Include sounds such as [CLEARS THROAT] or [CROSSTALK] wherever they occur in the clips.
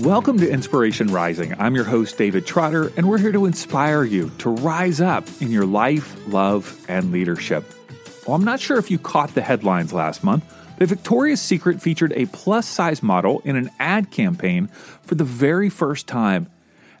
Welcome to Inspiration Rising. I'm your host, David Trotter, and we're here to inspire you to rise up in your life, love, and leadership. Well, I'm not sure if you caught the headlines last month, but Victoria's Secret featured a plus size model in an ad campaign for the very first time.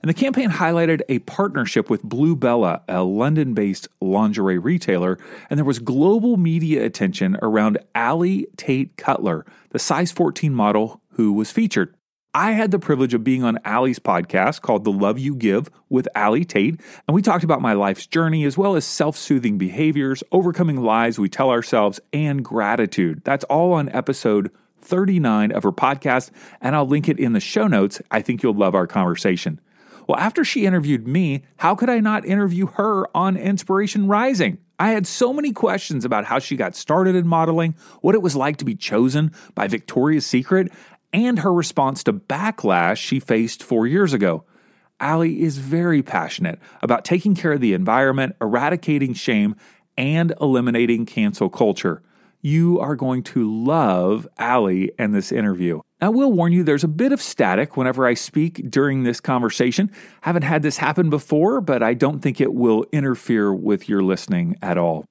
And the campaign highlighted a partnership with Bluebella, a London based lingerie retailer, and there was global media attention around Ali Tate Cutler, the size 14 model who was featured. I had the privilege of being on Ali's podcast called The Love You Give with Ali Tate, and we talked about my life's journey as well as self soothing behaviors, overcoming lies we tell ourselves, and gratitude. That's all on episode 39 of her podcast, and I'll link it in the show notes. I think you'll love our conversation. Well, after she interviewed me, how could I not interview her on Inspiration Rising? I had so many questions about how she got started in modeling, what it was like to be chosen by Victoria's Secret, and her response to backlash she faced four years ago. Ali is very passionate about taking care of the environment, eradicating shame, and eliminating cancel culture. You are going to love Ali and this interview. I will warn you there's a bit of static whenever I speak during this conversation. Haven't had this happen before, but I don't think it will interfere with your listening at all.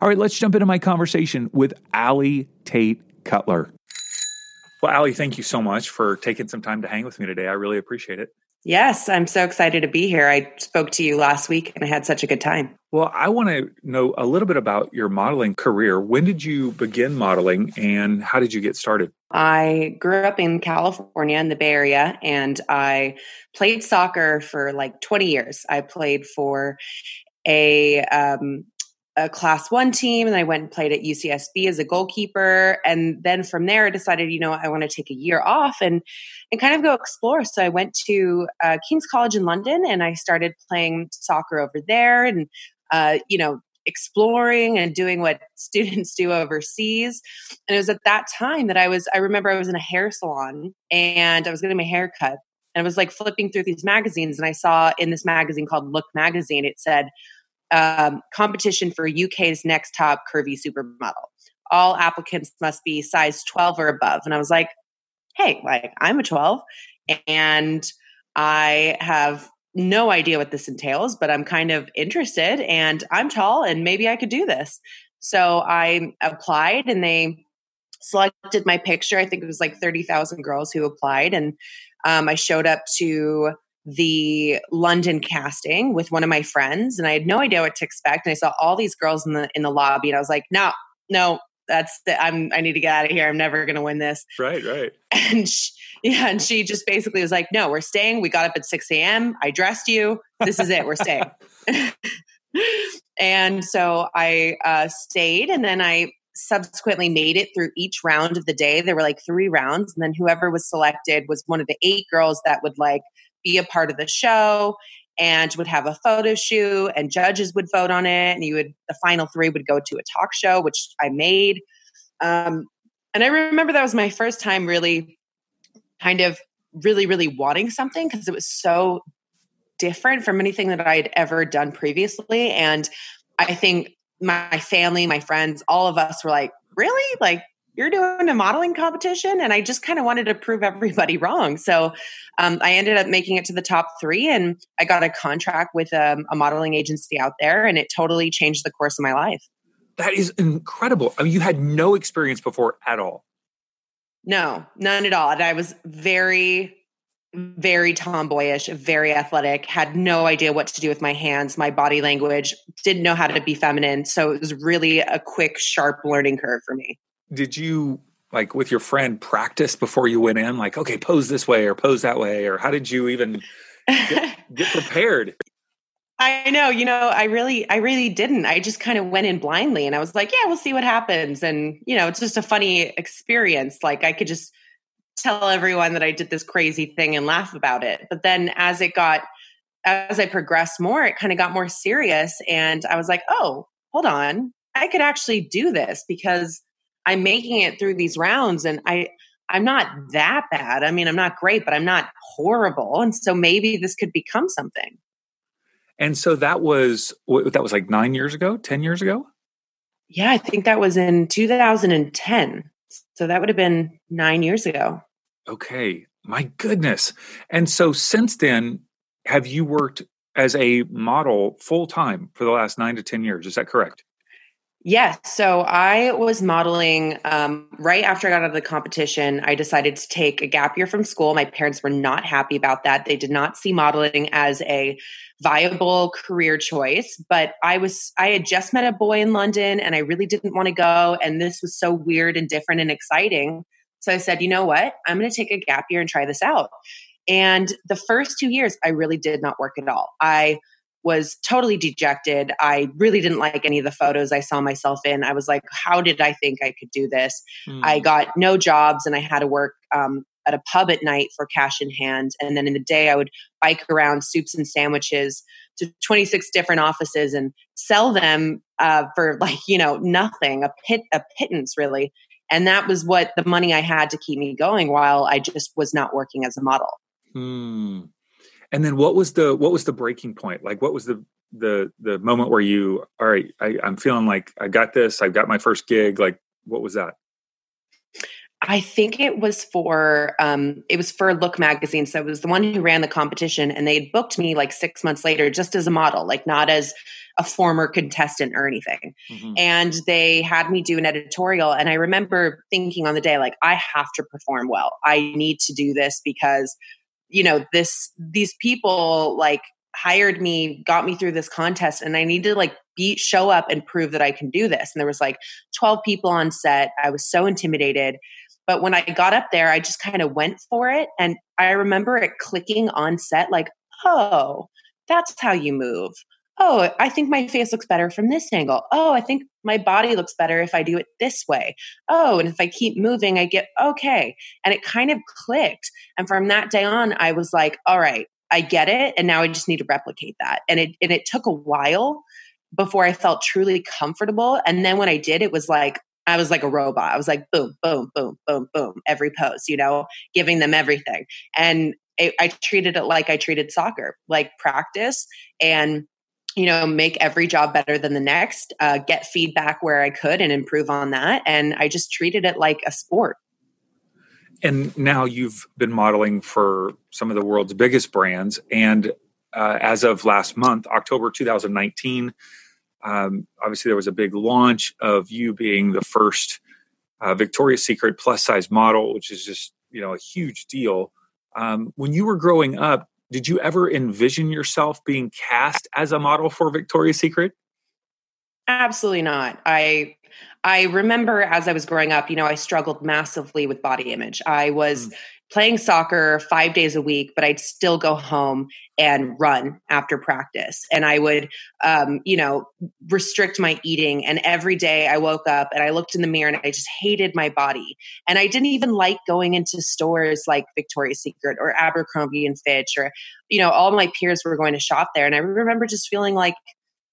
All right, let's jump into my conversation with Ali Tate Cutler. Well, Ali, thank you so much for taking some time to hang with me today. I really appreciate it. Yes, I'm so excited to be here. I spoke to you last week and I had such a good time. Well, I want to know a little bit about your modeling career. When did you begin modeling and how did you get started? I grew up in California in the Bay Area and I played soccer for like 20 years. I played for a um, a class one team and I went and played at UCSB as a goalkeeper. And then from there, I decided, you know, I want to take a year off and, and kind of go explore. So I went to uh, King's College in London and I started playing soccer over there and, uh, you know, exploring and doing what [LAUGHS] students do overseas. And it was at that time that I was, I remember I was in a hair salon and I was getting my hair cut. And I was like flipping through these magazines and I saw in this magazine called Look Magazine, it said, um, competition for UK's next top curvy supermodel. All applicants must be size 12 or above. And I was like, hey, like I'm a 12 and I have no idea what this entails, but I'm kind of interested and I'm tall and maybe I could do this. So I applied and they selected my picture. I think it was like 30,000 girls who applied. And um, I showed up to the London casting with one of my friends, and I had no idea what to expect. And I saw all these girls in the in the lobby, and I was like, "No, no, that's the, I'm I need to get out of here. I'm never going to win this." Right, right. And she, yeah, and she just basically was like, "No, we're staying. We got up at six a.m. I dressed you. This is it. We're staying." [LAUGHS] and so I uh, stayed, and then I subsequently made it through each round of the day. There were like three rounds, and then whoever was selected was one of the eight girls that would like be a part of the show and would have a photo shoot and judges would vote on it and you would the final three would go to a talk show which i made. Um, and i remember that was my first time really kind of really really wanting something because it was so different from anything that i had ever done previously. And i think my family my friends all of us were like really? Like you're doing a modeling competition and i just kind of wanted to prove everybody wrong. So um, i ended up making it to the top three and i got a contract with um, a modeling agency out there and it totally changed the course of my life. That is incredible. I mean you had no experience before at all? No none at all. And i was very very tomboyish very athletic had no idea what to do with my hands my body language didn't know how to be feminine. So it was really a quick sharp learning curve for me did you like with your friend practice before you went in? Like okay pose this way or pose that way or how did you even [LAUGHS] get, get prepared? I know you know i really i really didn't. I just kind of went in blindly and i was like yeah we'll see what happens. And you know it's just a funny experience. Like i could just tell everyone that i did this crazy thing and laugh about it. But then as it got as i progressed more it kind of got more serious and i was like oh hold on. I could actually do this because I'm making it through these rounds and I I'm not that bad. I mean, I'm not great, but I'm not horrible. And so maybe this could become something. And so that was that was like 9 years ago, 10 years ago? Yeah, I think that was in 2010. So that would have been 9 years ago. Okay. My goodness. And so since then, have you worked as a model full time for the last nine to 10 years? Is that correct? Yes. So I was modeling um, right after I got out of the competition. I decided to take a gap year from school. My parents were not happy about that. They did not see modeling as a viable career choice. But I was, I had just met a boy in London and I really didn't want to go. And this was so weird and different and exciting. So I said, you know what? I'm going to take a gap year and try this out. And the first two years, I really did not work at all. I was totally dejected. I really didn't like any of the photos I saw myself in. I was like, how did I think I could do this? Mm. I got no jobs and I had to work um, at a pub at night for cash in hand. And then in the day, I would bike around soups and sandwiches to 26 different offices and sell them uh, for like, you know, nothing, a pit, a pittance really. And that was what the money I had to keep me going while I just was not working as a model. Hmm. And then what was the what was the breaking point? Like what was the the the moment where you all right, I, I'm feeling like I got this, I've got my first gig. Like what was that? I think it was for um, it was for Look magazine. So it was the one who ran the competition, and they had booked me like six months later, just as a model, like not as a former contestant or anything. Mm-hmm. And they had me do an editorial, and I remember thinking on the day, like, I have to perform well. I need to do this because you know this these people like hired me got me through this contest and i need to like be show up and prove that i can do this. And there was like 12 people on set. I was so intimidated. But when i got up there i just kind of went for it and i remember it clicking on set like oh that's how you move oh, I think my face looks better from this angle. Oh, I think my body looks better if I do it this way. Oh, and if I keep moving, I get okay. And it kind of clicked. And from that day on, I was like, all right, I get it. And now I just need to replicate that. And it, and it took a while before I felt truly comfortable. And then when I did, it was like, I was like a robot. I was like, boom, boom, boom, boom, boom, every pose, you know, giving them everything. And it, I treated it like I treated soccer, like practice and you know make every job better than the next uh, get feedback where i could and improve on that. And i just treated it like a sport. And now you've been modeling for some of the world's biggest brands. And uh, as of last month october 2019 um, obviously there was a big launch of you being the first uh, victoria's secret plus size model which is just you know a huge deal. Um, when you were growing up did you ever envision yourself being cast as a model for Victoria's Secret? Absolutely not. I I remember as I was growing up, you know, I struggled massively with body image. I was mm playing soccer five days a week, but I'd still go home and run after practice. And I would, um, you know, restrict my eating. And every day I woke up and I looked in the mirror and I just hated my body. And I didn't even like going into stores like Victoria's Secret or Abercrombie and Fitch or, you know, all my peers were going to shop there. And I remember just feeling like,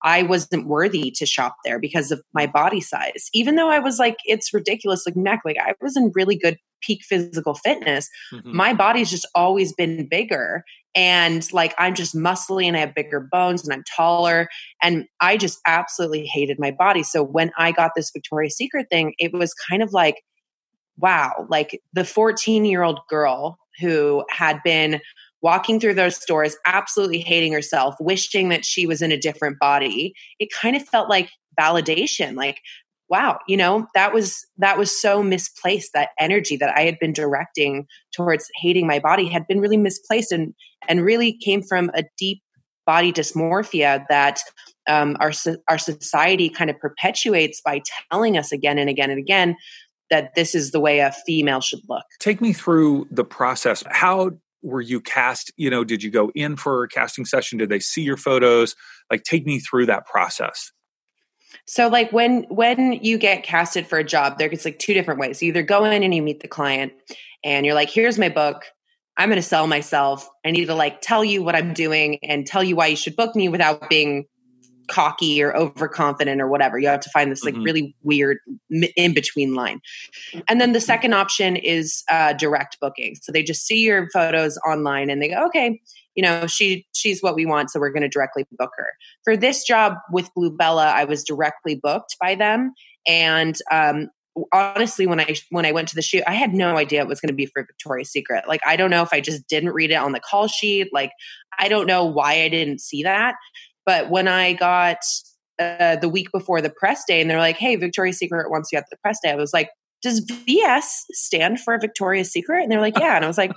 I wasn't worthy to shop there because of my body size. Even though I was like, it's ridiculous like back, like I was in really good peak physical fitness. Mm-hmm. My body's just always been bigger. And like I'm just muscly and I have bigger bones and I'm taller. And I just absolutely hated my body. So when I got this Victoria's Secret thing, it was kind of like, wow, like the 14 year old girl who had been walking through those stores, absolutely hating herself, wishing that she was in a different body, it kind of felt like validation. Like, wow, you know, that was that was so misplaced. That energy that I had been directing towards hating my body had been really misplaced and and really came from a deep body dysmorphia that um, our our society kind of perpetuates by telling us again and again and again that this is the way a female should look. Take me through the process. How were you cast you know did you go in for a casting session did they see your photos like take me through that process so like when when you get casted for a job there there's like two different ways. You either go in and you meet the client and you're like here's my book. I'm going to sell myself. I need to like tell you what i'm doing and tell you why you should book me without being cocky or overconfident or whatever. You have to find this like mm-hmm. really weird in between line. And then the second option is uh, direct booking. So they just see your photos online and they go, okay, you know, she she's what we want, so we're going to directly book her. For this job with Bluebella, I was directly booked by them, and um, honestly when i when i went to the shoot i had no idea it was going to be for victoria's secret like i don't know if i just didn't read it on the call sheet like i don't know why i didn't see that but when i got uh, the week before the press day and they're like hey victoria's secret wants you at the press day i was like does vs stand for victoria's secret? And they're like yeah. And i was like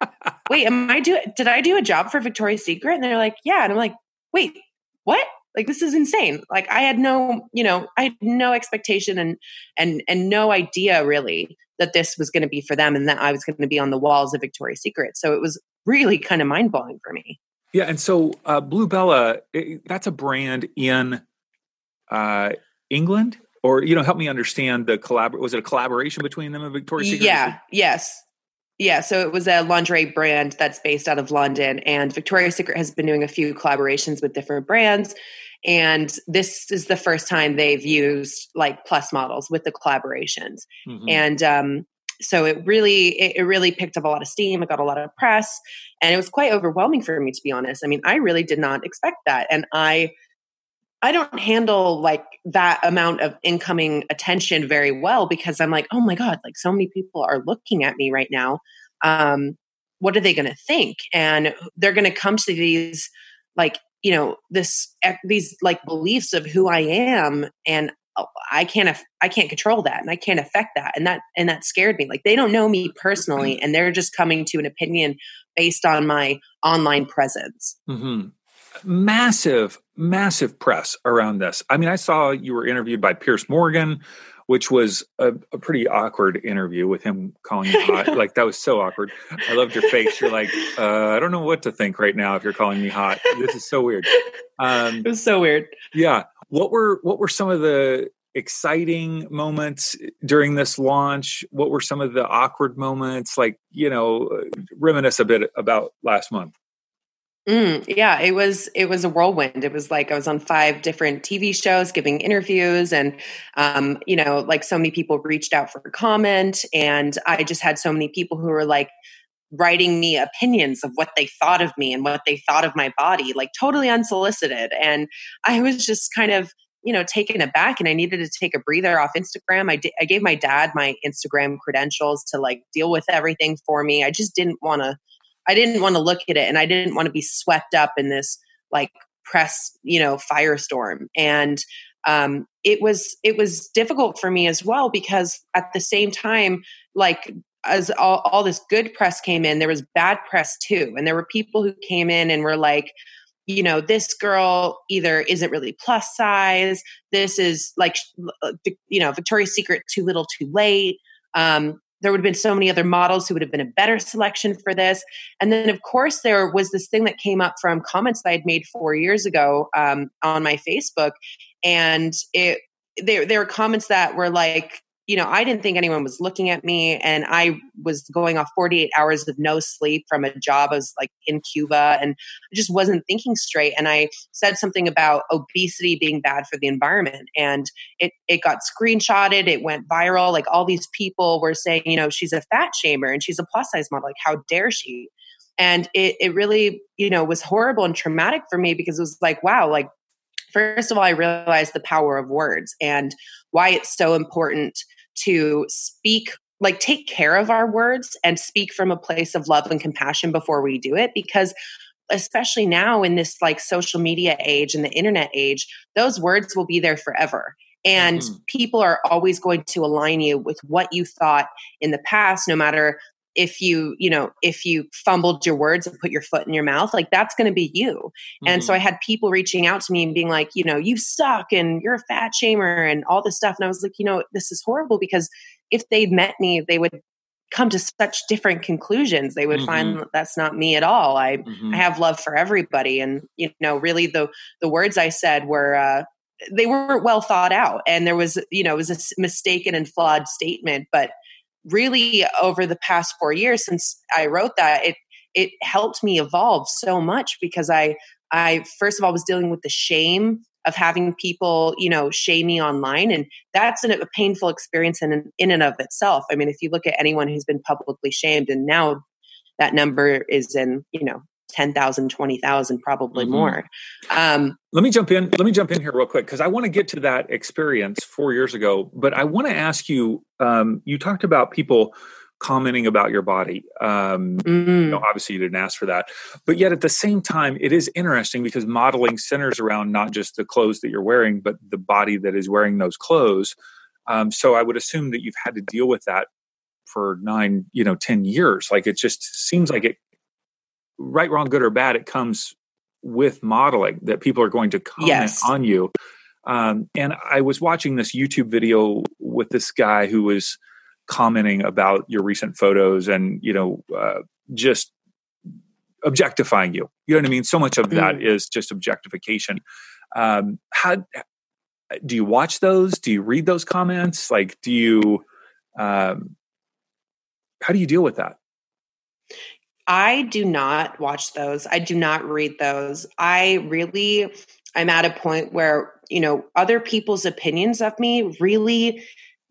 [LAUGHS] wait am i do did i do a job for victoria's secret? And they're like yeah. And i'm like wait what? Like this is insane. Like i had no you know i had no expectation and and and no idea really that this was going to be for them and that i was going to be on the walls of victoria's secret. So it was really kind of mind-blowing for me yeah and so uh, bluebella it, that's a brand in uh, england or you know help me understand the collab was it a collaboration between them and victoria's secret yeah yes yeah, so it was a lingerie brand that's based out of London, and Victoria's Secret has been doing a few collaborations with different brands. And this is the first time they've used like plus models with the collaborations. Mm-hmm. And um, so it really it, it, really picked up a lot of steam it got a lot of press and it was quite overwhelming for me to be honest. I mean i really did not expect that and i i don't handle like that amount of incoming attention very well because i'm like oh my god like so many people are looking at me right now. Um what are they going to think? And they're going to come to these like you know this these like beliefs of who i am and i can't i can't control that and i can't affect that and that and that scared me like they don't know me personally and they're just coming to an opinion based on my online presence mm-hmm. massive massive press around this i mean i saw you were interviewed by Piers morgan which was a, a, pretty awkward interview with him calling you hot. [LAUGHS] like that was so awkward. I loved your face. You're like, [LAUGHS] uh, I don't know what to think right now if you're calling me hot. This is so weird. [LAUGHS] Um, it was so weird. Yeah. What were what were some of the exciting moments during this launch? What were some of the awkward moments? Like, you know, reminisce a bit about last month. Mm, yeah, it was it was a whirlwind. It was like I was on five different TV shows giving interviews, and um, you know, like so many people reached out for comment, and I just had so many people who were like writing me opinions of what they thought of me and what they thought of my body, like totally unsolicited. And I was just kind of you know taken aback, and I needed to take a breather off Instagram. I I gave my dad my Instagram credentials to like deal with everything for me. I just didn't want to I didn't want to look at it and I didn't want to be swept up in this like press, you know, firestorm. And um, it was it was difficult for me as well because at the same time, like as all, all this good press came in, there was bad press too. And there were people who came in and were like, you know, this girl either isn't really plus size. This is like, uh, you know, Victoria's Secret too little, too late. Um, there would have been so many other models who would have been a better selection for this. And then, of course, there was this thing that came up from comments that I'd made four years ago um, on my Facebook, and it there there were comments that were like, you know, I didn't think anyone was looking at me, and I was going off 48 hours of no sleep from a job. I was like in Cuba, and I just wasn't thinking straight. And I said something about obesity being bad for the environment, and it it got screenshotted. It went viral. Like all these people were saying, you know, she's a fat shamer and she's a plus size model. Like how dare she? And it it really, you know, was horrible and traumatic for me because it was like, wow, like first of all, I realized the power of words and why it's so important to speak like take care of our words and speak from a place of love and compassion before we do it because especially now in this like social media age and the internet age those words will be there forever and mm-hmm. people are always going to align you with what you thought in the past no matter if you you know if you fumbled your words and put your foot in your mouth like that's going to be you mm-hmm. and so i mm-hmm. had people reaching out to me and being like you know you suck and you're a fat shamer and all this stuff and i was like you know this is horrible because if they'd met me they would come to such different conclusions they would mm-hmm. find that that's not me at all i mm-hmm. i have love for everybody and you know really the the words i said were uh they weren't well thought out and there was you know it was a mistaken and flawed statement but really over the past four years since I wrote that, it it helped me evolve so much because I I first of all was dealing with the shame of having people, you know, shame me online. And that's an, a painful experience in, in and of itself. I mean, if you look at anyone who's been publicly shamed and now that number is in, you know, 10,000, 20,000, probably mm-hmm. more. Um, let me jump in. Let me jump in here real quick because I want to get to that experience four years ago. But I want to ask you. Um, you talked about people commenting about your body. Um, mm. You know, obviously, you didn't ask for that, but yet at the same time, it is interesting because modeling centers around not just the clothes that you're wearing, but the body that is wearing those clothes. Um, so I would assume that you've had to deal with that for nine, you know, ten years. Like it just seems like it, right, wrong, good or bad, it comes with modeling that people are going to comment yes. on you. Um, and I was watching this YouTube video with this guy who was commenting about your recent photos and you know uh, just objectifying you you know what i mean so much of that mm. is just objectification um how do you watch those do you read those comments like do you um how do you deal with that i do not watch those i do not read those i really i'm at a point where you know other people's opinions of me really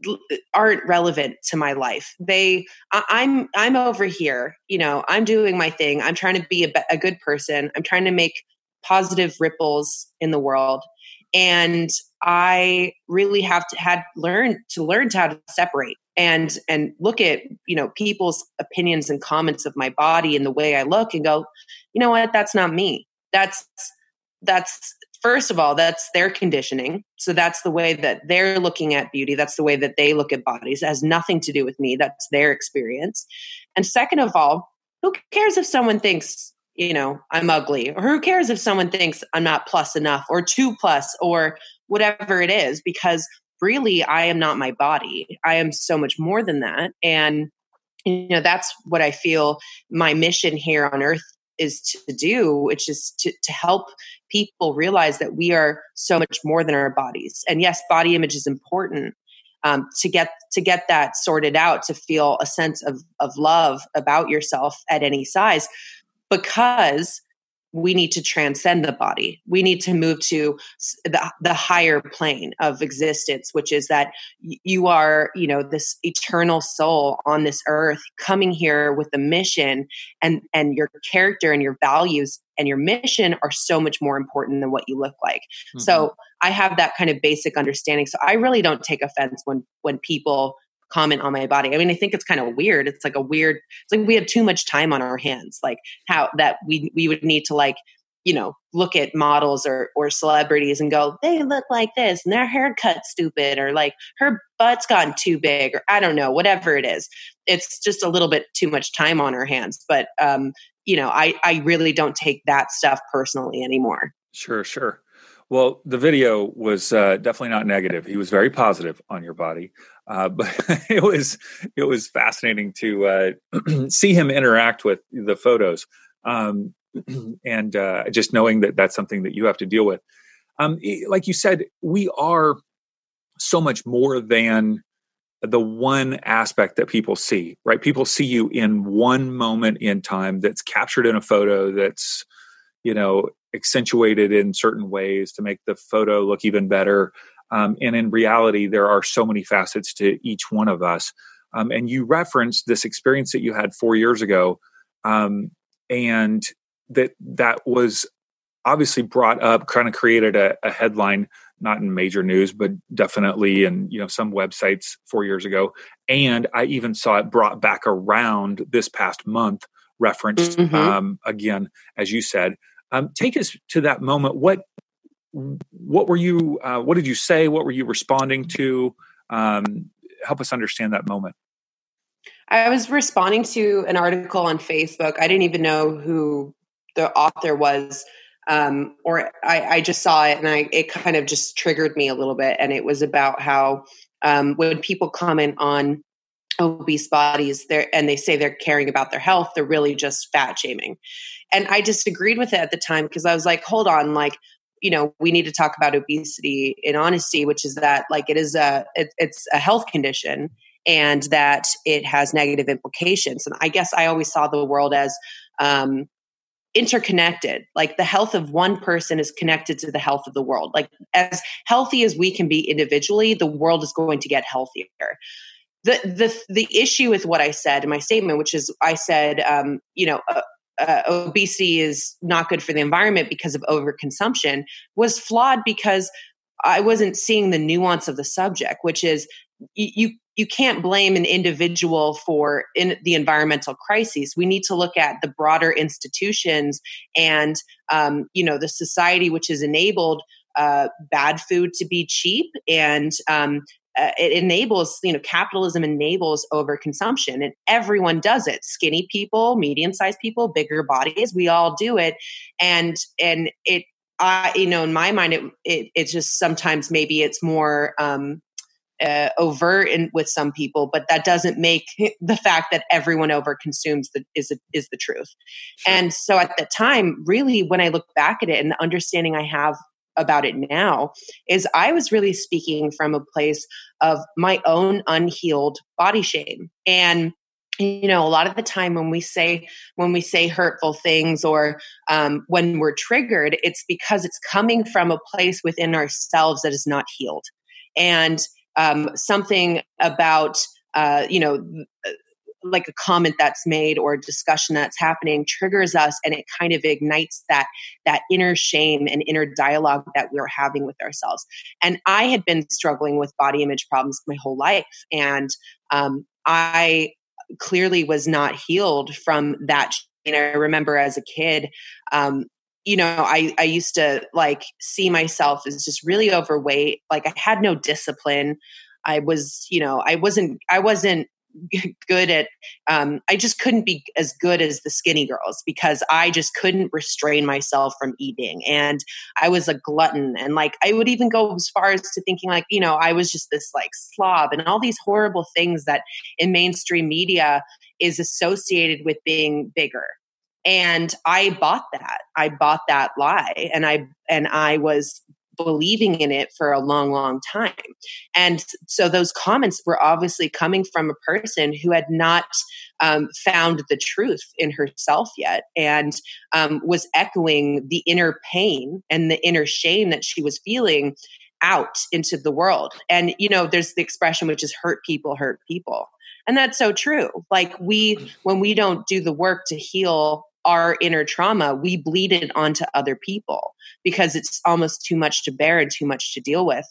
uh, aren't relevant to my life. They, I'm, I'm over here. You know, I'm doing my thing. I'm trying to be a, a good person. I'm trying to make positive ripples in the world, and I really have to had learned to learn how to separate and and look at you know people's opinions and comments of my body and the way I look and go, you know what? That's not me. That's that's first of all, that's their conditioning. So that's the way that they're looking at beauty. That's the way that they look at bodies. It has nothing to do with me. That's their experience. And second of all, who cares if someone thinks, you know, I'm ugly? Or who cares if someone thinks I'm not plus enough or two plus or whatever it is? Because really, I am not my body. I am so much more than that. And you know that's what i feel my mission here on earth is to do, which is to, to help people realize that we are so much more than our bodies. And yes, body image is important. Um, to get to get that sorted out, to feel a sense of of love about yourself at any size, because we need to transcend the body. We need to move to the, the higher plane of existence, which is that you are, you know, this eternal soul on this earth coming here with a mission and, and your character and your values and your mission are so much more important than what you look like. Mm-hmm. So I have that kind of basic understanding. So I really don't take offense when, when people comment on my body. I mean, I think it's kind of weird. It's like a weird, it's like we have too much time on our hands, like how that we, we would need to like, you know, look at models or, or celebrities and go, they look like this and their haircut's stupid or like her butt's gotten too big or I don't know, whatever it is. It's just a little bit too much time on our hands. But, um, you know, I, I really don't take that stuff personally anymore. Sure, sure. Well, the video was uh, definitely not negative. He was very positive on your body. Uh, [LAUGHS] but it was it was fascinating to uh, [CLEARS THROAT] see him interact with the photos, um, [CLEARS THROAT] and uh, just knowing that that's something that you have to deal with. Um, like you said, we are so much more than the one aspect that people see. Right? People see you in one moment in time that's captured in a photo that's you know accentuated in certain ways to make the photo look even better um, and in reality, there are so many facets to each one of us. Um, and you referenced this experience that you had four years ago, um, and that that was obviously brought up, kind of created a, a, headline, not in major news, but definitely in you know some websites four years ago. And I even saw it brought back around this past month, referenced mm-hmm. Um, again, as you said. Um, take us to that moment. What what were you uh, what did you say? What were you responding to? Um, help us understand that moment. I was responding to an article on facebook. I didn't even know who the author was um, or I, I, just saw it and I, it kind of just triggered me a little bit. And it was about how um, when people comment on obese bodies there and they say they're caring about their health they're really just fat shaming. And i disagreed with it at the time because i was like hold on like you know we need to talk about obesity in honesty which is that like it is a it, it's a health condition and that it has negative implications. And i guess i always saw the world as um, interconnected like the health of one person is connected to the health of the world. Like as healthy as we can be individually the world is going to get healthier. The the the issue with what i said in my statement which is i said um, you know uh, uh, obesity is not good for the environment because of overconsumption was flawed because I wasn't seeing the nuance of the subject, which is you you can't blame an individual for in the environmental crises. We need to look at the broader institutions and um, you know the society which has enabled uh, bad food to be cheap and um, uh, it enables you know capitalism enables overconsumption and everyone does it skinny people medium sized people bigger bodies we all do it and and it i you know in my mind it, it it's just sometimes maybe it's more um uh, overt in, with some people, but that doesn't make [LAUGHS] the fact that everyone overconsumes the, is a, is the truth. Sure. And so at the time, really, when I look back at it and the understanding I have about it now is I was really speaking from a place of my own unhealed body shame. And you know a lot of the time when we say when we say hurtful things or um, when we're triggered it's because it's coming from a place within ourselves that is not healed and um, something about uh, you know like a comment that's made or a discussion that's happening triggers us and it kind of ignites that that inner shame and inner dialogue that we're having with ourselves. And i had been struggling with body image problems my whole life and um, i clearly was not healed from that and i remember as a kid um, you know i i used to like see myself as just really overweight like i had no discipline. I was you know i wasn't i wasn't good at um, i just couldn't be as good as the skinny girls because i just couldn't restrain myself from eating. And i was a glutton. And like i would even go as far as to thinking like you know i was just this like slob and all these horrible things that in mainstream media is associated with being bigger. And i bought that. I bought that lie. And i and i was believing in it for a long, long time. And so those comments were obviously coming from a person who had not um, found the truth in herself yet and um, was echoing the inner pain and the inner shame that she was feeling out into the world. And, you know, there's the expression which is hurt people, hurt people. And that's so true. Like, we, when we don't do the work to heal our inner trauma, we bleed it onto other people because it's almost too much to bear and too much to deal with.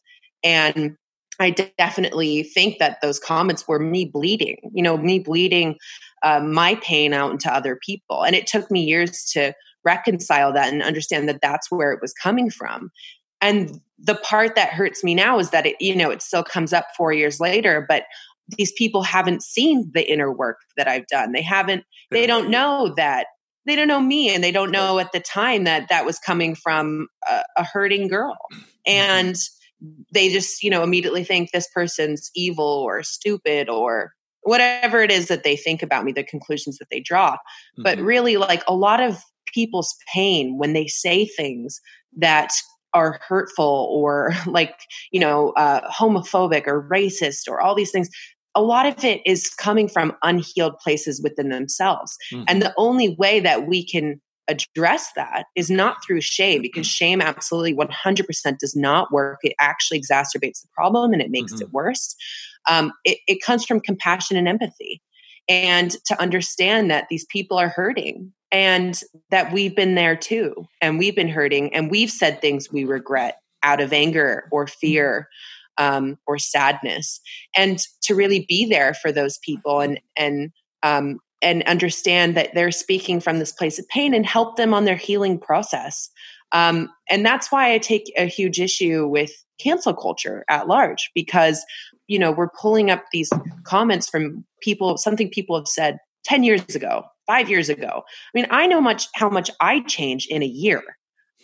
And I definitely think that those comments were me bleeding, you know, me bleeding uh, my pain out into other people. And it took me years to reconcile that and understand that that's where it was coming from. And the part that hurts me now is that it, you know, it still comes up four years later, but these people haven't seen the inner work that I've done. They haven't, they don't know that they don't know me and they don't know at the time that that was coming from a, a hurting girl mm-hmm. and they just you know immediately think this person's evil or stupid or whatever it is that they think about me the conclusions that they draw mm-hmm. but really like a lot of people's pain when they say things that are hurtful or [LAUGHS] like you know uh, homophobic or racist or all these things a lot of it is coming from unhealed places within themselves. Mm-hmm. And the only way that we can address that is not through shame because shame absolutely 100% does not work. It actually exacerbates the problem and it makes mm-hmm. it worse. Um, it, it comes from compassion and empathy and to understand that these people are hurting and that we've been there too and we've been hurting and we've said things we regret out of anger or fear um, or sadness, and to really be there for those people and and um, and understand that they're speaking from this place of pain and help them on their healing process. Um, and that's why I take a huge issue with cancel culture at large because you know we're pulling up these comments from people something people have said 10 years ago 5 years ago. I mean i know much how much i changed in a year.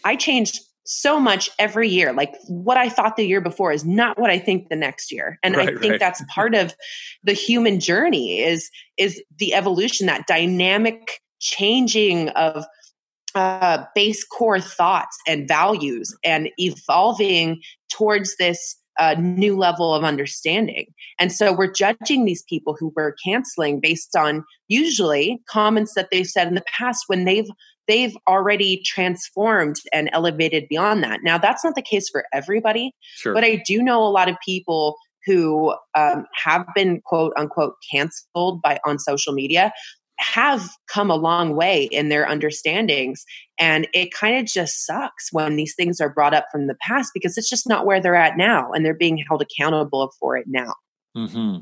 I changed so much every year. Like what I thought the year before is not what I think the next year. And right, I think right. that's part of the human journey is is the evolution, that dynamic changing of uh, base core thoughts and values and evolving towards this uh, new level of understanding. And so we're judging these people who we're canceling based on usually comments that they've said in the past when they've they've already transformed and elevated beyond that. Now, that's not the case for everybody, sure. but I do know a lot of people who um, have been quote unquote canceled by on social media have come a long way in their understandings. And it kind of just sucks when these things are brought up from the past because it's just not where they're at now and they're being held accountable for it now. Mm-hmm.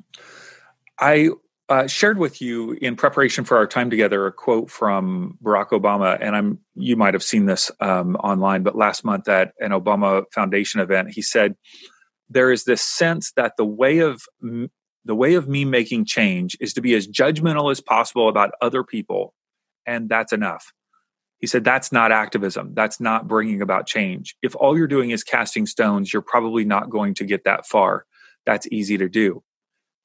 I uh, shared with you in preparation for our time together a quote from Barack Obama, and I'm you might have seen this um, online, but last month at an Obama Foundation event, he said there is this sense that the way of the way of me making change is to be as judgmental as possible about other people, and that's enough. He said that's not activism. That's not bringing about change. If all you're doing is casting stones, you're probably not going to get that far. That's easy to do.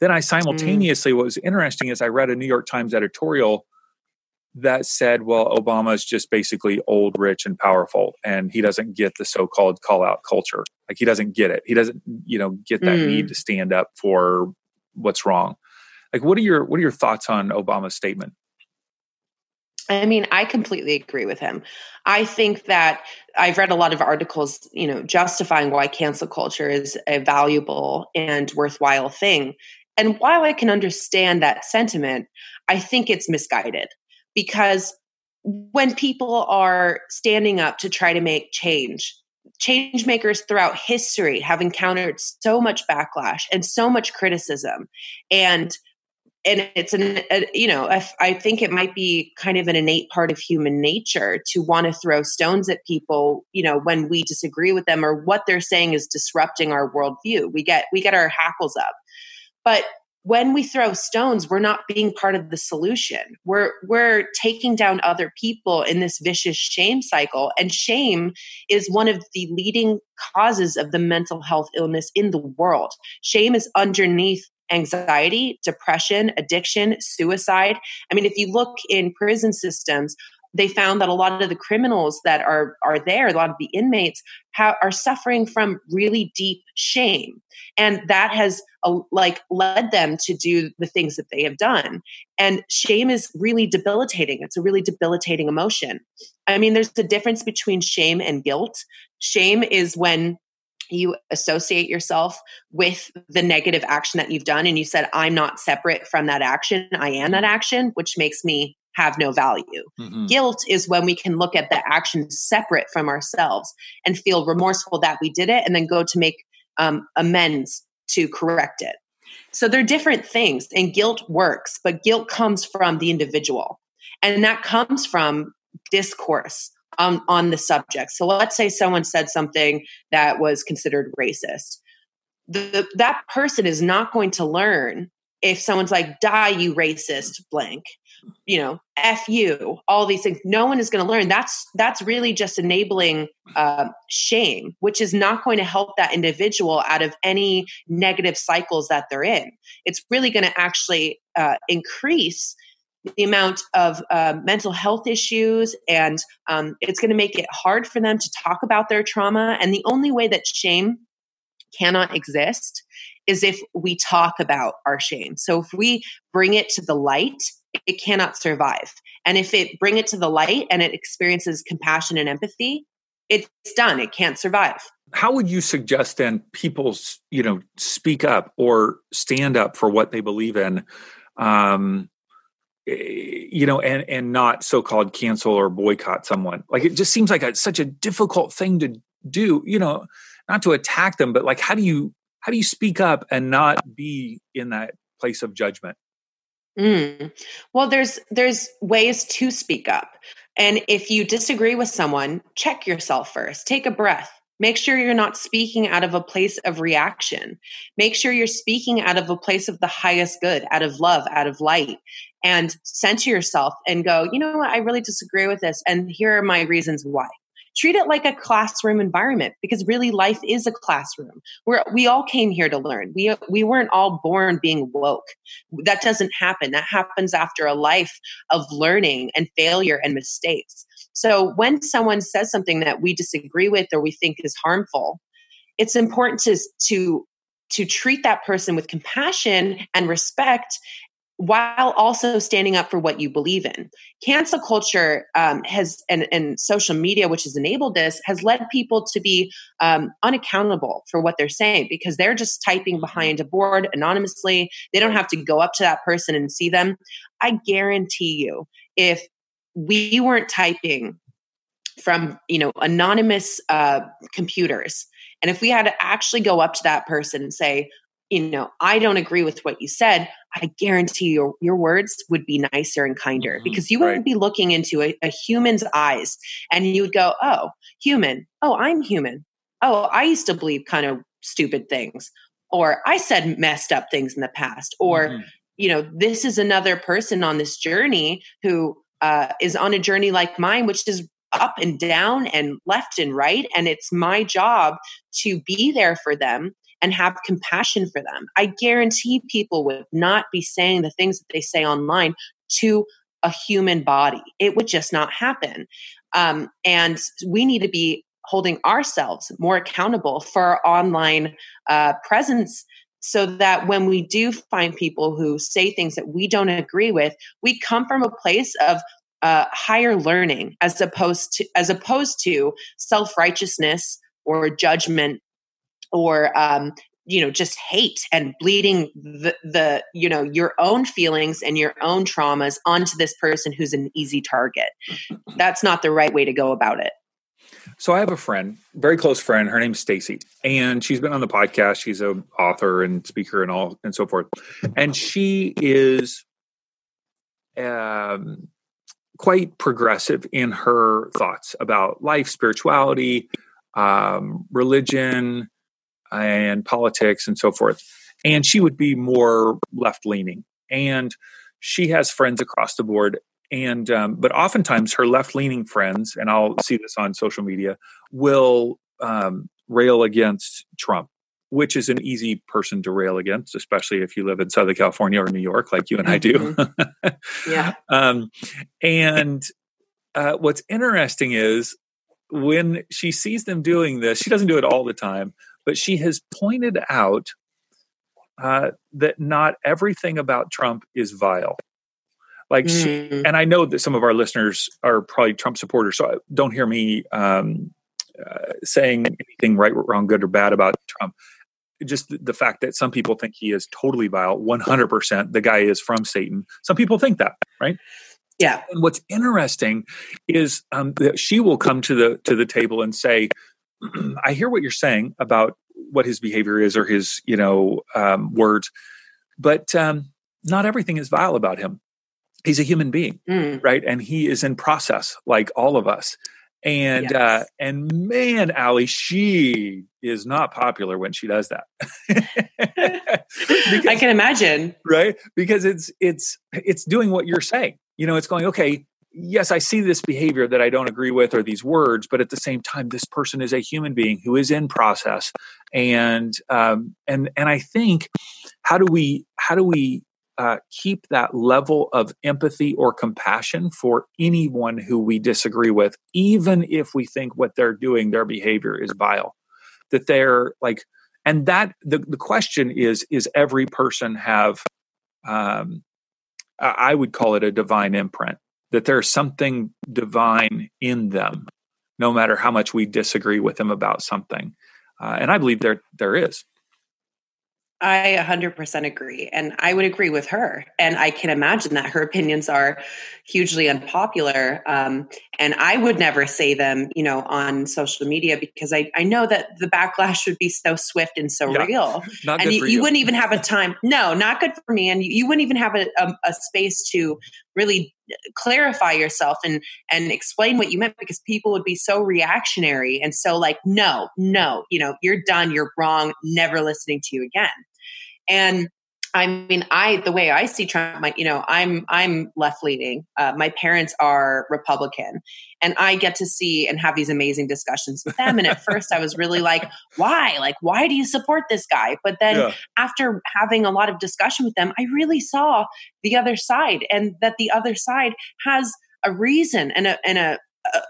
Then I mm. simultaneously, mm. what was interesting is I read a New York Times editorial that said, well, Obama is just basically old, rich, and powerful, and he doesn't get the so called call out culture. Like he doesn't get it. He doesn't, you know, get that mm. need to stand up for what's wrong. Like, what are your what are your thoughts on Obama's statement? I mean, I completely agree with him. I think that I've read a lot of articles, you know, justifying why cancel culture is a valuable and worthwhile thing. And while I can understand that sentiment, I think it's misguided because when people are standing up to try to make change, change makers throughout history have encountered so much backlash and so much criticism. And and it's an a, you know I, I think it might be kind of an innate part of human nature to want to throw stones at people you know when we disagree with them or what they're saying is disrupting our worldview we get we get our hackles up but when we throw stones we're not being part of the solution. We're we're taking down other people in this vicious shame cycle. And shame is one of the leading causes of the mental health illness in the world. Shame is underneath anxiety depression addiction suicide. I mean if you look in prison systems they found that a lot of the criminals that are are there, a lot of the inmates ha- are suffering from really deep shame, and that has uh, like led them to do the things that they have done. And shame is really debilitating. It's a really debilitating emotion. I mean, there's a difference between shame and guilt. Shame is when you associate yourself with the negative action that you've done and you said i'm not separate from that action i am that action which makes me have no value. Mm-hmm. Guilt is when we can look at the action separate from ourselves and feel remorseful that we did it and then go to make um, amends to correct it. So they're different things, and guilt works, but guilt comes from the individual. And that comes from discourse on, on the subject. So let's say someone said something that was considered racist. The, that person is not going to learn if someone's like, die, you racist, blank you know f you all these things. No one is going to learn. That's that's really just enabling uh, shame which is not going to help that individual out of any negative cycles that they're in. It's really going to actually uh, increase the amount of uh, mental health issues and um, it's going to make it hard for them to talk about their trauma. And the only way that shame cannot exist is if we talk about our shame. So if we bring it to the light it cannot survive. And if it bring it to the light and it experiences compassion and empathy, it's done. It can't survive. How would you suggest then people, you know, speak up or stand up for what they believe in? Um, eh, you know, and and not so-called cancel or boycott someone. Like it just seems like such a difficult thing to do. You know, not to attack them, but like how do you how do you speak up and not be in that place of judgment? Mm. Well, there's there's ways to speak up. And if you disagree with someone, check yourself first. Take a breath. Make sure you're not speaking out of a place of reaction. Make sure you're speaking out of a place of the highest good, out of love, out of light, and center yourself and go, you know what, I really disagree with this. And here are my reasons why treat it like a classroom environment because really life is a classroom. Where we all came here to learn. We we weren't all born being woke. That doesn't happen. That happens after a life of learning and failure and mistakes. So when someone says something that we disagree with or we think is harmful it's important to to to treat that person with compassion and respect while also standing up for what you believe in. Cancel culture um, has, and, and, social media, which has enabled this, has led people to be um, unaccountable for what they're saying because they're just typing behind a board anonymously. They don't have to go up to that person and see them. I guarantee you, if we weren't typing from you know anonymous uh, computers and if we had to actually go up to that person and say you know i don't agree with what you said i guarantee your your words would be nicer and kinder mm-hmm, because you right. would be looking into a, a human's eyes and you would go oh human oh i'm human oh i used to believe kind of stupid things or i said messed up things in the past or mm-hmm. you know this is another person on this journey who uh, is on a journey like mine which is up and down and left and right. And it's my job to be there for them and have compassion for them. I guarantee people would not be saying the things that they say online to a human body. It would just not happen. Um, and we need to be holding ourselves more accountable for our online uh, presence so that when we do find people who say things that we don't agree with, we come from a place of uh, higher learning as opposed to as opposed to self righteousness or judgment or um, you know just hate and bleeding the, the you know your own feelings and your own traumas onto this person who's an easy target. That's not the right way to go about it. So i have a friend very close friend her name's stacy and she's been on the podcast. She's a author and speaker and all and so forth. And she is um quite progressive in her thoughts about life, spirituality, um, religion, and politics, and so forth. And she would be more left leaning. And she has friends across the board. And, um, but oftentimes her left leaning friends, and I'll see this on social media, will um, rail against Trump which is an easy person to rail against, especially if you live in Southern California or New York, like you and I do. Mm-hmm. [LAUGHS] yeah. Um, and uh, what's interesting is when she sees them doing this, she doesn't do it all the time, but she has pointed out uh, that not everything about Trump is vile. Like, mm. she, and I know that some of our listeners are probably Trump supporters, so don't hear me um, uh, saying anything right, wrong, good, or bad about Trump just the fact that some people think he is totally vile 100% the guy is from satan some people think that right yeah and what's interesting is um, that she will come to the to the table and say [CLEARS THROAT] i hear what you're saying about what his behavior is or his you know um, words but um, not everything is vile about him. He's a human being mm. right? And he is in process like all of us. And uh, yes. uh and man ali she is not popular when she does that. [LAUGHS] [LAUGHS] Because, i can imagine. Right? Because it's it's it's doing what you're saying. You know it's going okay yes i see this behavior that i don't agree with or these words but at the same time this person is a human being who is in process and um and and i think how do we how do we uh, keep that level of empathy or compassion for anyone who we disagree with, even if we think what they're doing, their behavior is vile. That they're like, and that the, the question is is every person have, um, I would call it a divine imprint, that there's something divine in them, no matter how much we disagree with them about something. Uh, and I believe there there is. I 100% agree. And I would agree with her. And I can imagine that her opinions are hugely unpopular. Um, and I would never say them, you know, on social media because I, I know that the backlash would be so swift and so yeah, real. [LAUGHS] and you, you, wouldn't even have a time. No, not good for me. And you, you wouldn't even have a, a, a space to really clarify yourself and and explain what you meant because people would be so reactionary and so like no no you know you're done you're wrong never listening to you again. And I mean, I the way I see Trump, my, you know, I'm I'm left leaning. Uh, my parents are Republican, and I get to see and have these amazing discussions with them. And at first, I was really like, "Why? Like, why do you support this guy?" But then, yeah. after having a lot of discussion with them, I really saw the other side, and that the other side has a reason and a and a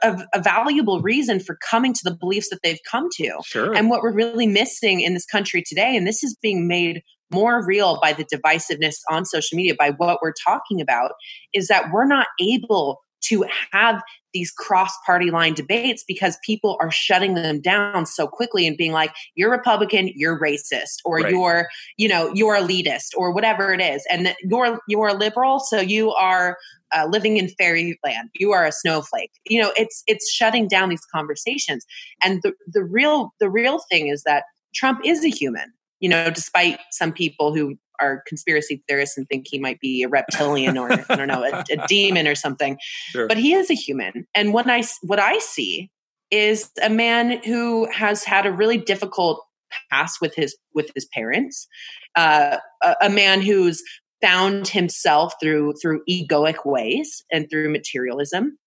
a, a, valuable reason for coming to the beliefs that they've come to. Sure. And what we're really missing in this country today, and this is being made more real by the divisiveness on social media, by what we're talking about, is that we're not able to have these cross party line debates because people are shutting them down so quickly and being like you're republican you're racist or right. you're you know you're elitist or whatever it is. And that you're you're a liberal so you are uh, living in fairyland. You are a snowflake. You know it's it's shutting down these conversations. And the the real the real thing is that trump is a human you know despite some people who are conspiracy theorists and think he might be a reptilian or I don't know a, a [LAUGHS] demon or something. Sure. But he is a human, and what I what I see is a man who has had a really difficult past with his with his parents, uh, a, a man who's found himself through through egoic ways and through materialism,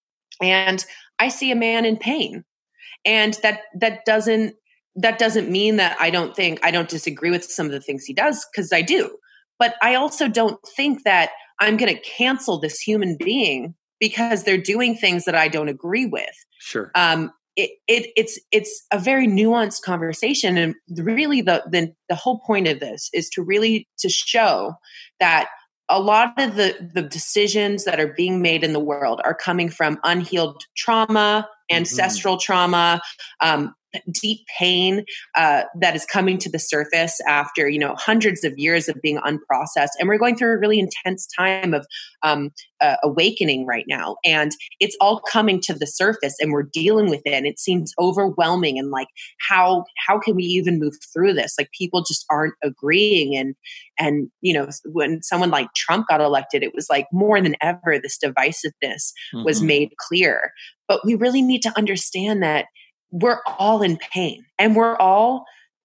and I see a man in pain, and that that doesn't that doesn't mean that I don't think I don't disagree with some of the things he does because I do. But I also don't think that I'm going to cancel this human being because they're doing things that I don't agree with. Sure. Um, it, it, it's it's a very nuanced conversation, and really the, the the whole point of this is to really to show that a lot of the the decisions that are being made in the world are coming from unhealed trauma, mm-hmm. ancestral mm-hmm. trauma, um, deep pain uh, that is coming to the surface after you know hundreds of years of being unprocessed. And we're going through a really intense time of um, uh, awakening right now. And it's all coming to the surface and we're dealing with it. And it seems overwhelming and like how how can we even move through this? Like people just aren't agreeing. And and you know when someone like trump got elected it was like more than ever this divisiveness mm-hmm. was made clear. But we really need to understand that we're all in pain and we're all,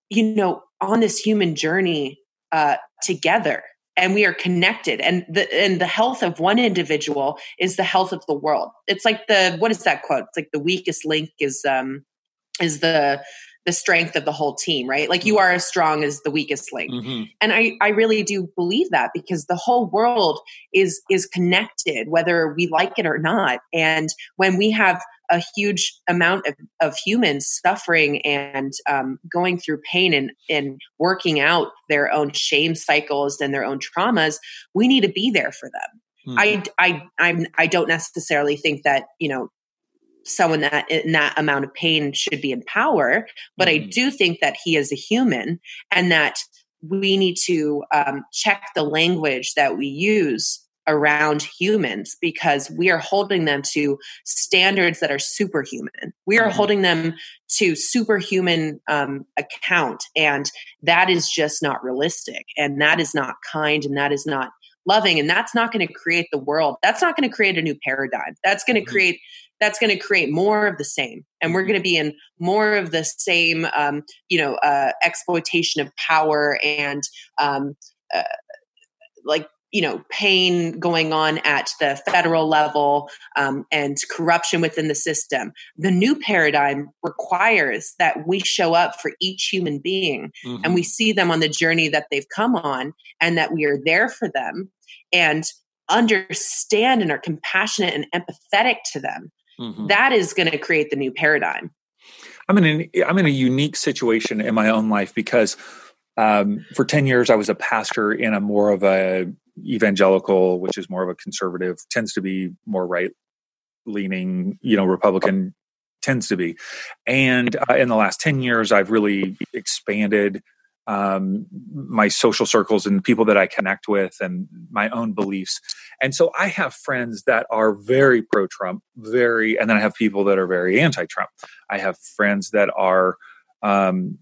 you know, on this human journey uh, together and we are connected and the and the health of one individual is the health of the world. It's like the what is that quote? It's like the weakest link is um is the the strength of the whole team right? Like you mm-hmm. are as strong as the weakest link. Mm-hmm. and i i really do believe that because the whole world is is connected whether we like it or not. And when we have a huge amount of, of humans suffering and um, going through pain and, and working out their own shame cycles and their own traumas, we need to be there for them. Mm-hmm. I, I, I'm, I don't necessarily think that, you know, someone that in that amount of pain should be in power, but mm-hmm. I do think that he is a human and that we need to um, check the language that we use around humans because we are holding them to standards that are superhuman. We are mm-hmm. holding them to superhuman um, account, and that is just not realistic, and that is not kind, and that is not loving, and that's not going to create the world. That's not going to create a new paradigm. That's going to mm-hmm. create that's going to create more of the same and we're mm-hmm. going to be in more of the same um, you know uh, exploitation of power and um, uh, like you know pain going on at the federal level um, and corruption within the system the new paradigm requires that we show up for each human being mm-hmm. and we see them on the journey that they've come on and that we are there for them and understand and are compassionate and empathetic to them mm-hmm. that is going to create the new paradigm i'm in an, i'm in a unique situation in my own life because um, for 10 years i was a pastor in a more of a evangelical, which is more of a conservative, tends to be more right leaning, you know, Republican tends to be. And uh, in the last 10 years, I've really expanded um, my social circles and people that I connect with and my own beliefs. And so I have friends that are very pro Trump, very, and then I have people that are very anti Trump. I have friends that are, um,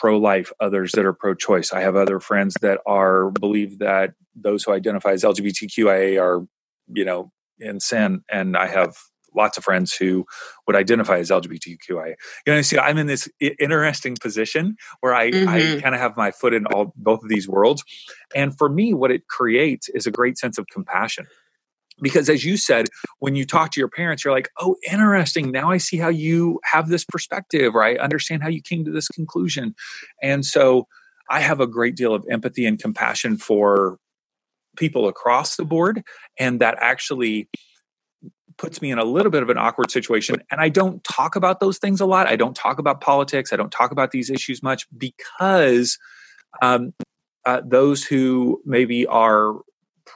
pro life, others that are pro choice. I have other friends that are believe that those who identify as LGBTQIA are, you know, in sin. And I have lots of friends who would identify as LGBTQIA. You know, see, I'm in this interesting position where I, mm-hmm. I kind of have my foot in all both of these worlds. And for me, what it creates is a great sense of compassion because as you said when you talk to your parents you're like oh interesting. Now i see how you have this perspective or i understand how you came to this conclusion. And so i have a great deal of empathy and compassion for people across the board and that actually puts me in a little bit of an awkward situation. And i don't talk about those things a lot. I don't talk about politics. I don't talk about these issues much because um, uh, those who maybe are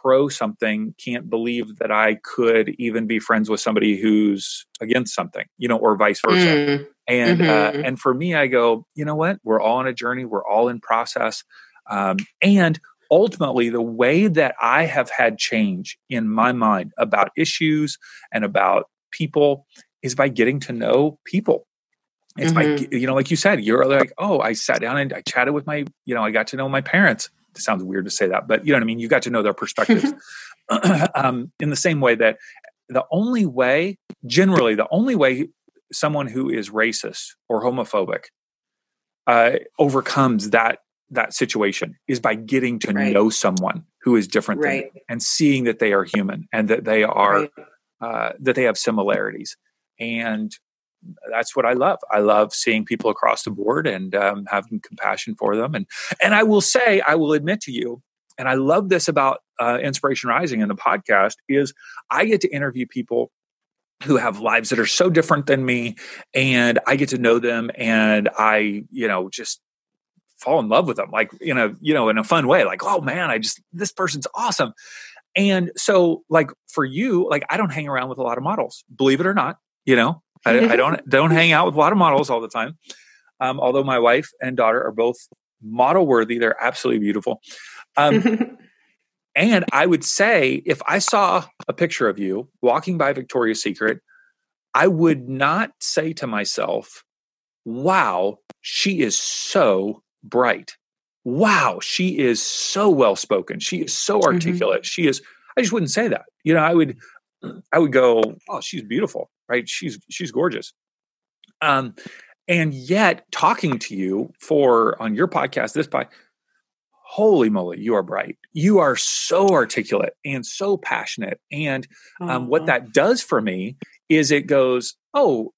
pro something can't believe that I could even be friends with somebody who's against something, you know, or vice versa. Mm. And uh, mm-hmm. uh, and for me, I go, you know what? We're all on a journey. We're all in process. Um, and ultimately, the way that I have had change in my mind about issues and about people is by getting to know people. It's mm-hmm. by, you know, like you said, you're like, oh, I sat down and I chatted with my, you know, I got to know my parents. It sounds weird to say that, but you know what I mean? You got to know their perspectives. [LAUGHS] [CLEARS THROAT] um, in the same way that the only way, generally, the only way someone who is racist or homophobic uh, overcomes that that situation is by getting to right. know someone who is different right. and seeing that they are human and that they are right. uh, that they have similarities and that's what I love. I love seeing people across the board and um, having compassion for them. And and I will say, I will admit to you, and I love this about uh, Inspiration Rising and the podcast is I get to interview people who have lives that are so different than me, and I get to know them, and I you know just fall in love with them like in a you know in a fun way like oh man i just this person's awesome and so like for you like i don't hang around with a lot of models believe it or not you know I, I [LAUGHS] don't don't hang out with a lot of models all the time um, although my wife and daughter are both model worthy they're absolutely beautiful um, [LAUGHS] and i would say if i saw a picture of you walking by victoria's secret i would not say to myself wow she is so bright. Wow, she is so well spoken. She is so mm-hmm. articulate. Mm-hmm. She is. I just wouldn't say that. You know, I would. I would go, oh, she's beautiful, right? She's she's gorgeous. Um, and yet talking to you for on your podcast, this by holy moly, you are bright. You are so articulate and so passionate. And um, what that does for me is it goes, oh,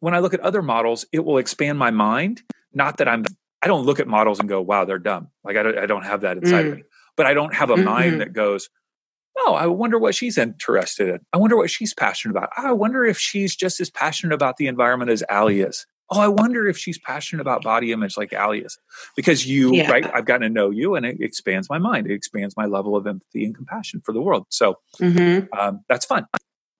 when I look at other models, it will expand my mind. Not that I'm I don't look at models and go, wow, they're dumb. Like I don't, I don't have that inside mm. of me. But I don't have a mm-hmm. mind that goes, oh, I wonder what she's interested in. I wonder what she's passionate about. I wonder if she's just as passionate about the environment as Ali is. Oh, I wonder if she's passionate about body image like Ali is. Because you, yeah. right, I've gotten to know you and it expands my mind. It expands my level of empathy and compassion for the world. So mm-hmm. um, that's fun,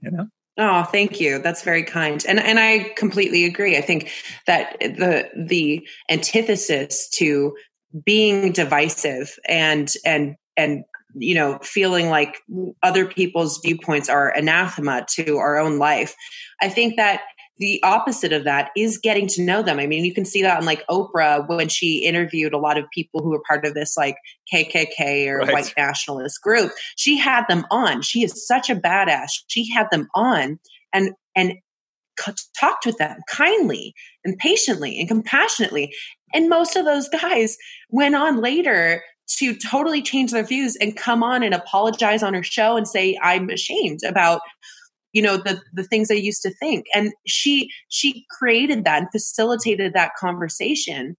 you know? Oh, thank you. That's very kind. And and I completely agree. I think that the the antithesis to being divisive and and and you know feeling like other people's viewpoints are anathema to our own life. I think that the opposite of that is getting to know them. I mean, you can see that on like Oprah when she interviewed a lot of people who were part of this like KKK or right. white nationalist group. She had them on. She is such a badass. She had them on and and talked with them kindly and patiently and compassionately. And most of those guys went on later to totally change their views and come on and apologize on her show and say, I'm ashamed about you know the the things i used to think. And she she created that and facilitated that conversation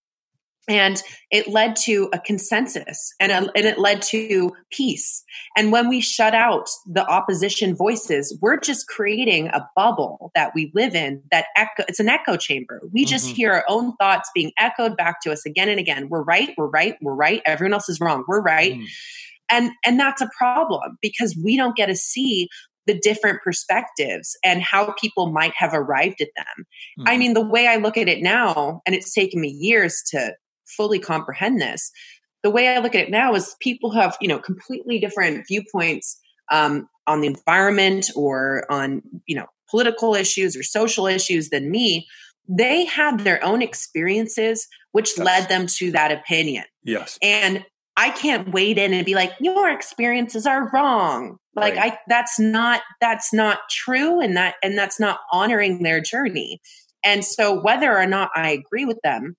and it led to a consensus and, a, and it led to peace and when we shut out the opposition voices we're just creating a bubble that we live in that echo it's an echo chamber we just mm-hmm. hear our own thoughts being echoed back to us again and again we're right we're right we're right everyone else is wrong we're right mm. and and that's a problem because we don't get to see the different perspectives and how people might have arrived at them. Mm-hmm. I mean, the way I look at it now, and it's taken me years to fully comprehend this, the way I look at it now is people have, you know, completely different viewpoints um, on the environment or on, you know, political issues or social issues than me. They had their own experiences, which yes. led them to that opinion. Yes. And I can't wade in and be like, your experiences are wrong. Like right. I that's not that's not true and that and that's not honoring their journey. And so whether or not I agree with them,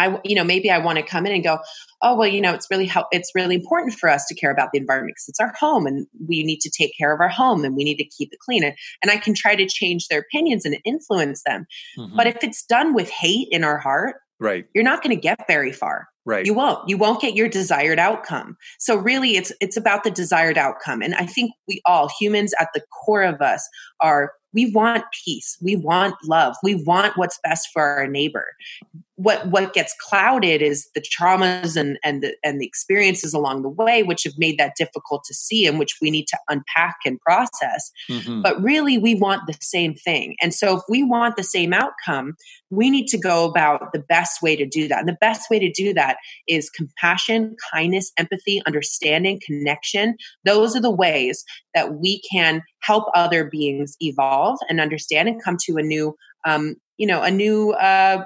I you know maybe I want to come in and go, oh well, you know it's really help it's really important for us to care about the environment because it's our home and we need to take care of our home and we need to keep it clean. And, and I can try to change their opinions and influence them. Mm-hmm. But if it's done with hate in our heart, right, you're not going to get very far. Right. You won't. You won't get your desired outcome. So really it's it's about the desired outcome. And I think we all humans at the core of us are we want peace. We want love. We want what's best for our neighbor. What what gets clouded is the traumas and and the, and the experiences along the way which have made that difficult to see and which we need to unpack and process. Mm-hmm. but really we want the same thing. And so if we want the same outcome we need to go about the best way to do that. And the best way to do that is compassion kindness empathy understanding connection. Those are the ways that we can help other beings evolve and understand and come to a new um, you know a new uh,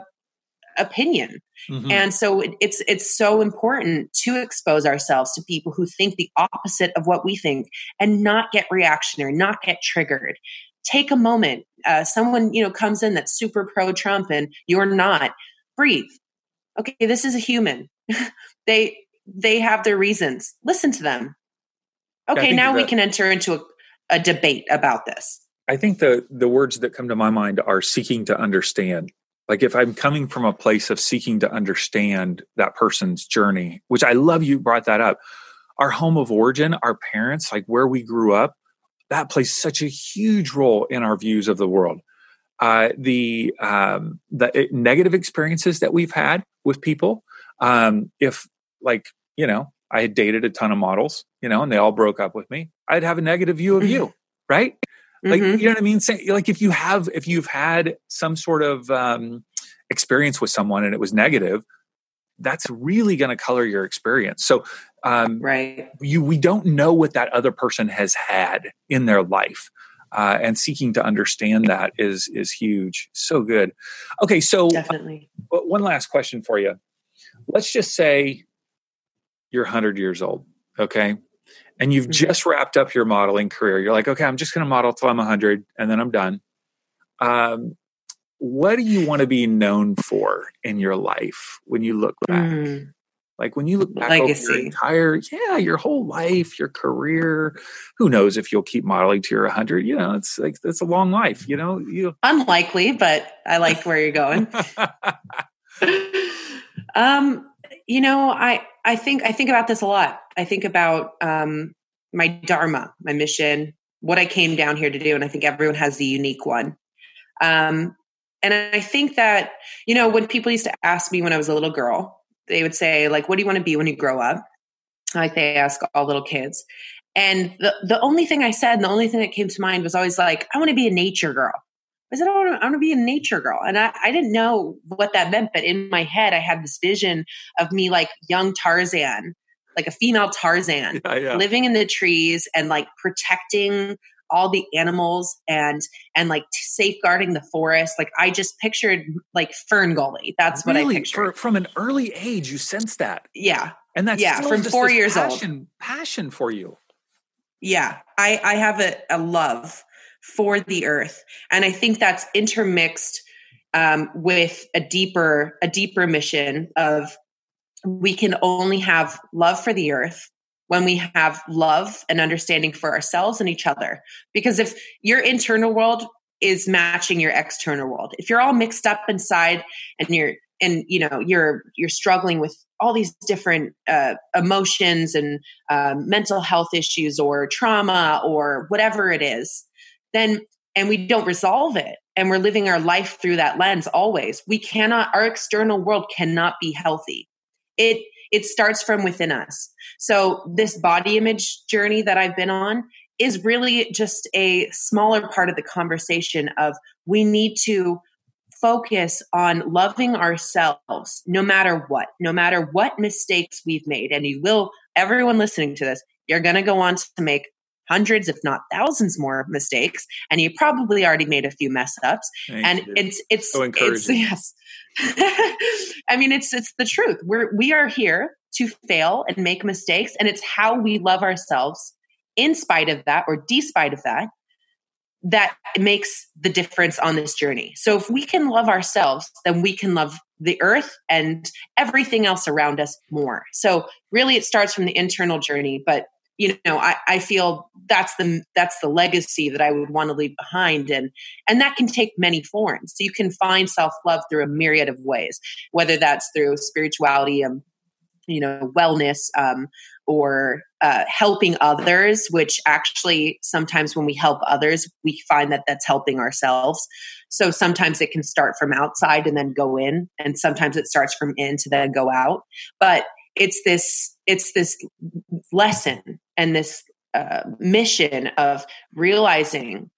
opinion. Mm-hmm. And so it, it's it's so important to expose ourselves to people who think the opposite of what we think and not get reactionary, not get triggered. Take a moment. Uh, someone you know comes in that's super pro Trump and you're not. Breathe. Okay, this is a human. [LAUGHS] they they have their reasons. Listen to them. Okay, now that, we can enter into a, a debate about this. I think the the words that come to my mind are seeking to understand like if i'm coming from a place of seeking to understand that person's journey which i love you brought that up our home of origin our parents like where we grew up that plays such a huge role in our views of the world. Uh, the um, the eh, negative experiences that we've had with people um, if like you know i had dated a ton of models you know and they all broke up with me i'd have a negative view of you right like mm-hmm. you know what i mean? Say, like if you have if you've had some sort of um, experience with someone and it was negative that's really going to color your experience. So um, right. you we don't know what that other person has had in their life uh, and seeking to understand that is is huge. So good. Okay so definitely. uh, one last question for you. Let's just say you're 100 years old okay and you've mm-hmm. just wrapped up your modeling career, you're like, okay, I'm just going to model till I'm 100 and then I'm done. Um, what do you want to be known for in your life when you look back? Mm. Like when you look back Legacy. over your entire, yeah, your whole life, your career. Who knows if you'll keep modeling to your 100? You know, it's like it's a long life. You know, you unlikely, but I like where you're going. [LAUGHS] um, you know, I I think I think about this a lot. I think about um, my dharma, my mission, what I came down here to do, and I think everyone has the unique one. Um, and I think that you know when people used to ask me when I was a little girl, they would say like, "What do you want to be when you grow up?" Like they ask all little kids. And the the only thing I said, and the only thing that came to mind was always like, "I want to be a nature girl." I said, oh, I want, to, to be a nature girl. And I, I didn't know what that meant, but in my head, I had this vision of me like young Tarzan, like a female Tarzan, yeah, yeah. living in the trees and like protecting all the animals and and like safeguarding the forest. Like i just pictured like FernGully. That's really? what i pictured. For, from an early age you sense that? Yeah. And that's yeah from four years passion, old passion for you. Yeah. I i have a, a love for the earth. And I think that's intermixed um, with a deeper, a deeper mission of we can only have love for the earth when we have love and understanding for ourselves and each other. Because if your internal world is matching your external world, if you're all mixed up inside and you're and you know you're you're struggling with all these different uh, emotions and um, mental health issues or trauma or whatever it is then and we don't resolve it and we're living our life through that lens always. We cannot our external world cannot be healthy. It it starts from within us. So this body image journey that i've been on is really just a smaller part of the conversation of we need to focus on loving ourselves no matter what no matter what mistakes we've made. And you will everyone listening to this you're going to go on to make hundreds, if not thousands more mistakes. And you probably already made a few mess ups. Thank and you. it's, it's, so it's, [LAUGHS] yes. I mean, it's, it's the truth. We're, we are here to fail and make mistakes. And it's how we love ourselves in spite of that or despite of that that makes the difference on this journey. So if we can love ourselves, then we can love the earth and everything else around us more. So really it starts from the internal journey, but you know I, I feel that's the that's the legacy that i would want to leave behind and and that can take many forms so you can find self-love through a myriad of ways whether that's through spirituality and you know wellness um, or uh, helping others, which actually sometimes when we help others, we find that that's helping ourselves. So sometimes it can start from outside and then go in, and sometimes it starts from in to then go out. But it's this it's this lesson and this uh, mission of realizing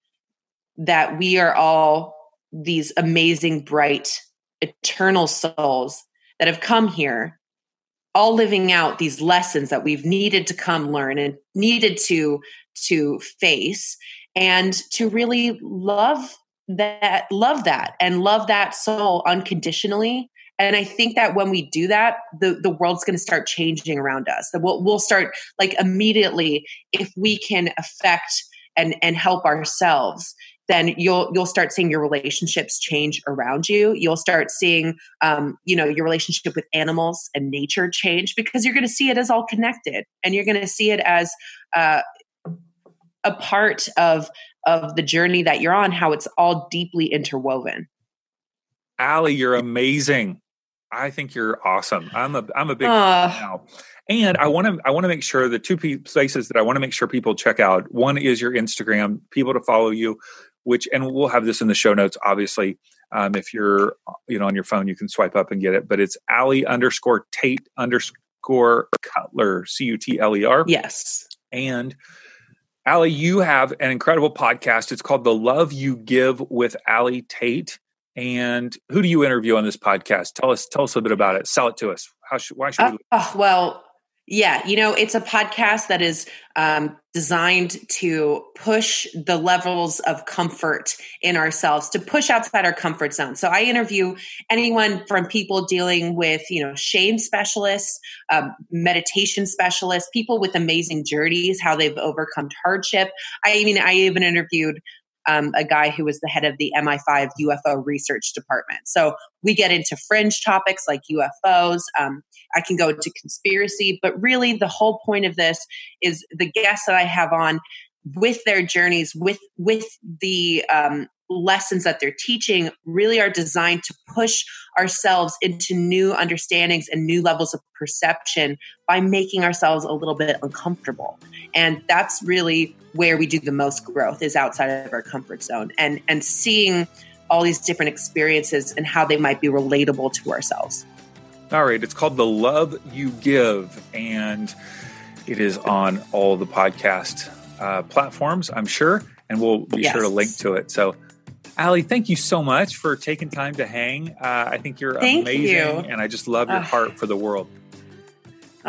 that we are all these amazing, bright, eternal souls that have come here, all living out these lessons that we've needed to come learn and needed to to face and to really love that love that and love that soul unconditionally and i think that when we do that the, the world's going to start changing around us. That we'll, we'll start like immediately if we can affect and and help ourselves then you'll you'll start seeing your relationships change around you. You'll start seeing um, you know your relationship with animals and nature change because you're going to see it as all connected and you're going to see it as uh, a part of of the journey that you're on how it's all deeply interwoven. Ali, you're amazing. I think you're awesome. I'm a I'm a big uh, fan now. And I want to I want to make sure the two places that I want to make sure people check out. One is your Instagram, people to follow you which and we'll have this in the show notes obviously um, if you're you know on your phone you can swipe up and get it but it's Ali underscore Tate underscore Cutler C U T L E R yes and Ali you have an incredible podcast it's called the love you give with Ali Tate and who do you interview on this podcast tell us tell us a bit about it sell it to us how should why should uh, we oh, well yeah, you know, it's a podcast that is um, designed to push the levels of comfort in ourselves, to push outside our comfort zone. So I interview anyone from people dealing with, you know, shame specialists, um, meditation specialists, people with amazing journeys, how they've overcome hardship. I mean, I even interviewed um, a guy who was the head of the MI5 UFO research department. So we get into fringe topics like UFOs. Um, I can go into conspiracy, but really the whole point of this is the guests that I have on with their journeys, with with the um, lessons that they're teaching really are designed to push ourselves into new understandings and new levels of perception by making ourselves a little bit uncomfortable. And that's really where we do the most growth is outside of our comfort zone and and seeing all these different experiences and how they might be relatable to ourselves. All right. It's called the love you give and it is on all the podcast uh, platforms i'm sure and we'll be yes. sure to link to it so Ali, thank you so much for taking time to hang. Uh, I think you're thank amazing, you. and I just love your heart for the world.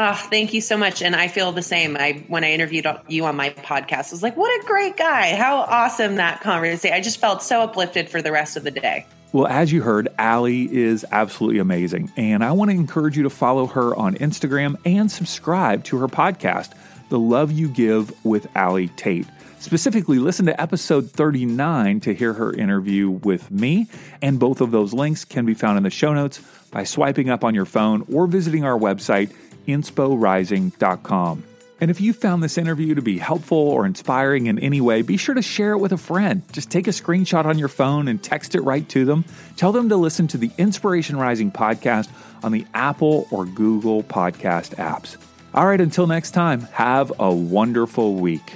Oh, thank you so much. And I feel the same. I when I interviewed you on my podcast, I was like, what a great guy. How awesome that conversation. I just felt so uplifted for the rest of the day. Well, as you heard, Ali is absolutely amazing. And I want to encourage you to follow her on Instagram and subscribe to her podcast, The Love You Give with Ali Tate. Specifically, listen to episode 39 to hear her interview with me, and both of those links can be found in the show notes by swiping up on your phone or visiting our website, insporising.com. And if you found this interview to be helpful or inspiring in any way, be sure to share it with a friend. Just take a screenshot on your phone and text it right to them. Tell them to listen to the Inspiration Rising podcast on the Apple or Google podcast apps. All right, until next time, have a wonderful week.